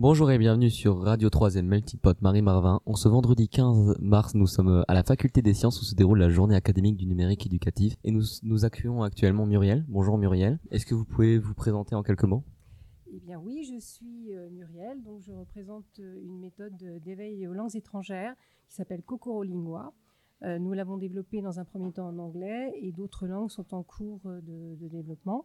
Bonjour et bienvenue sur Radio 3 Melting Marie Marvin. En ce vendredi 15 mars, nous sommes à la faculté des sciences où se déroule la journée académique du numérique éducatif et nous, accueillons actuellement Muriel. Bonjour Muriel. Est-ce que vous pouvez vous présenter en quelques mots? Eh bien oui, je suis euh, Muriel, donc je représente euh, une méthode d'éveil aux langues étrangères qui s'appelle Kokoro Lingua. Euh, nous l'avons développée dans un premier temps en anglais et d'autres langues sont en cours de, de développement.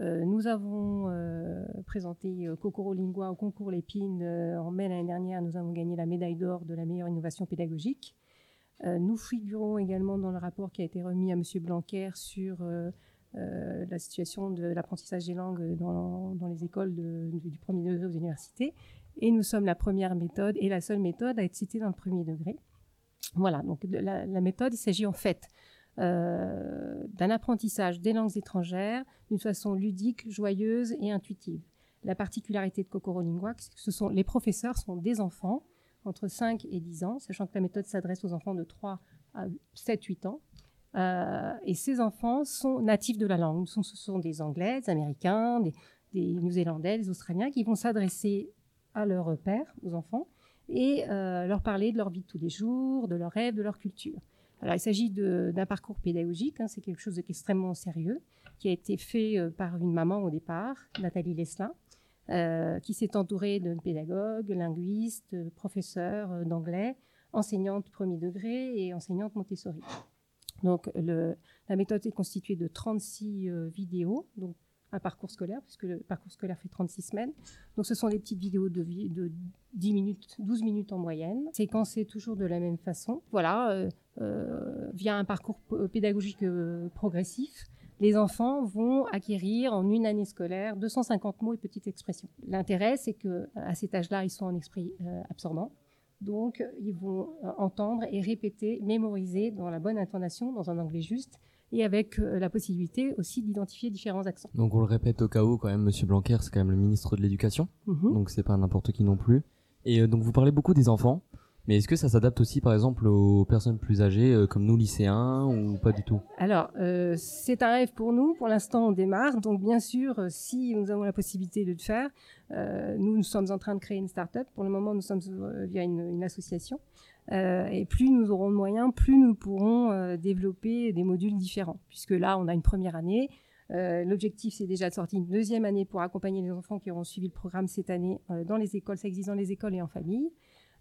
Euh, nous avons euh, présenté euh, Kokoro Lingua au concours Lépine en mai l'année dernière. Nous avons gagné la médaille d'or de la meilleure innovation pédagogique. nous figurons également dans le rapport qui a été remis à M. Blanquer sur la situation de l'apprentissage des langues dans, les écoles du premier degré aux universités. Et nous sommes la première méthode et la seule méthode à être citée dans le premier degré. Voilà, donc la, méthode, il s'agit en fait euh, d'un apprentissage des langues étrangères d'une façon ludique, joyeuse et intuitive. La particularité de Kokoro Lingua, ce sont, les professeurs sont des enfants entre 5 et 10 ans, sachant que la méthode s'adresse aux enfants de 3 à 7-8 ans. Euh, et ces enfants sont natifs de la langue. Ce sont, des Anglais, des Américains, des, des New-Zélandais, des Australiens qui vont s'adresser à leurs pères, aux enfants, et euh, leur parler de leur vie de tous les jours, de leurs rêves, de leur culture. Alors, il s'agit d'un parcours pédagogique, hein, c'est quelque chose d'extrêmement sérieux, qui a été fait euh, par une maman au départ, Nathalie Leslin, euh, qui s'est entourée d'un pédagogue, linguiste, professeur euh, d'anglais, enseignante premier degré et enseignante Montessori. Donc, la méthode est constituée de 36 vidéos, donc un parcours scolaire, puisque le parcours scolaire fait 36 semaines. Donc ce sont des petites vidéos de, de 10 minutes, 12 minutes en moyenne, séquencées toujours de la même façon. Voilà, euh, euh, via un parcours pédagogique euh, progressif, les enfants vont acquérir en une année scolaire 250 mots et petites expressions. L'intérêt, c'est que à cet âge-là, ils sont en esprit absorbant. Donc, ils vont entendre et répéter, mémoriser dans la bonne intonation, dans un anglais juste, et avec euh, la possibilité aussi d'identifier différents accents. Donc on le répète au cas où quand même, Monsieur Blanquer, c'est quand même le ministre de l'Éducation, mhm. donc c'est pas n'importe qui non plus. Et euh, donc vous parlez beaucoup des enfants, mais est-ce que ça s'adapte aussi par exemple aux personnes plus âgées euh, comme nous lycéens ou pas du tout? Alors c'est un rêve pour nous, pour l'instant on démarre, donc bien sûr si nous avons la possibilité de le faire, nous nous sommes en train de créer une start-up, pour le moment nous sommes via une, une association. Euh, et plus nous aurons de moyens, plus nous pourrons euh, développer des modules différents. Puisque là, on a une première année. Euh, l'objectif, c'est déjà de sortir une deuxième année pour accompagner les enfants qui auront suivi le programme cette année dans les écoles. Ça existe dans les écoles et en famille.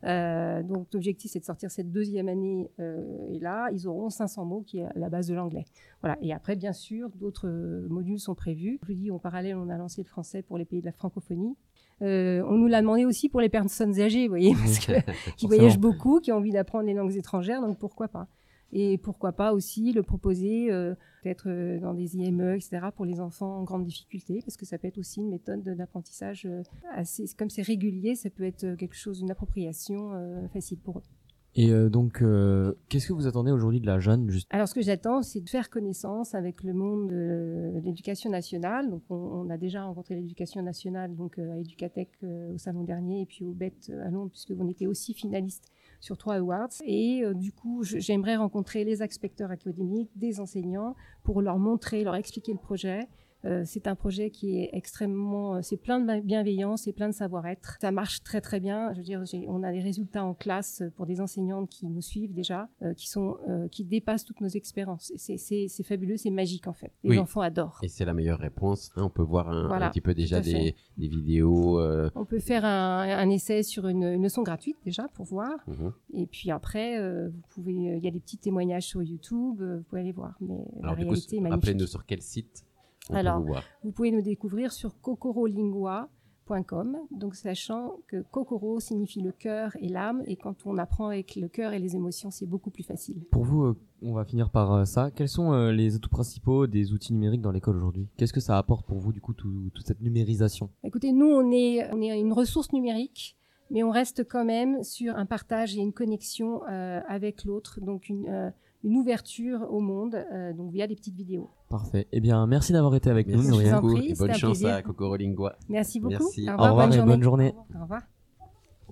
Donc l'objectif, c'est de sortir cette deuxième année. et là, ils auront 500 mots, qui est la base de l'anglais. Voilà. Et après, bien sûr, d'autres modules sont prévus. Je vous dis, en parallèle, on a lancé le français pour les pays de la francophonie. Euh, on nous l'a demandé aussi pour les personnes âgées, vous voyez, parce que, qui voyagent beaucoup, qui ont envie d'apprendre les langues étrangères, donc pourquoi pas Et pourquoi pas aussi le proposer euh, peut-être euh, dans des IME, etc., pour les enfants en grande difficulté, parce que ça peut être aussi une méthode d'apprentissage assez, comme c'est régulier, ça peut être quelque chose, une appropriation facile pour eux. Et euh, donc, euh, qu'est-ce que vous attendez aujourd'hui de la jeune juste? Alors, ce que j'attends, c'est de faire connaissance avec le monde de l'éducation nationale. Donc, on, a déjà rencontré l'éducation nationale donc euh, à Educatech au salon dernier et puis au BET à Londres, puisque on était aussi finaliste sur trois awards. Et du coup, j'aimerais rencontrer les inspecteurs académiques, des enseignants, pour leur montrer, leur expliquer le projet euh, c'est un projet qui est extrêmement, euh, c'est plein de bienveillance, c'est plein de savoir-être. Ça marche très très bien. Je veux dire, on a des résultats en classe pour des enseignantes qui nous suivent déjà, euh, qui sont, qui dépassent toutes nos expériences. C'est fabuleux, c'est magique en fait. Les enfants adorent. Et c'est la meilleure réponse. Hein. on peut voir un, petit peu déjà des, vidéos. On peut faire un, essai sur une, leçon gratuite déjà pour voir. Mhm. Et puis après, vous pouvez, il y a des petits témoignages sur YouTube, vous pouvez aller voir. Mais la réalité est magnifique. Rappelez-nous sur quel site alors, vous, pouvez nous découvrir sur cocorolingua.com, donc sachant que Kokoro signifie le cœur et l'âme, et quand on apprend avec le cœur et les émotions, c'est beaucoup plus facile. Pour vous, euh, on va finir par euh, ça. Quels sont euh, les atouts principaux des outils numériques dans l'école aujourd'hui? Qu'est-ce que ça apporte pour vous, du coup, toute cette numérisation? Écoutez, nous, on est, on est une ressource numérique mais on reste quand même sur un partage et une connexion avec l'autre, donc une, une ouverture au monde, euh, donc via des petites vidéos. Parfait. Eh bien, merci d'avoir été avec nous, Muriel. et bonne chance à Coco Lingua. Merci beaucoup. Au revoir, et bonne journée. Au revoir.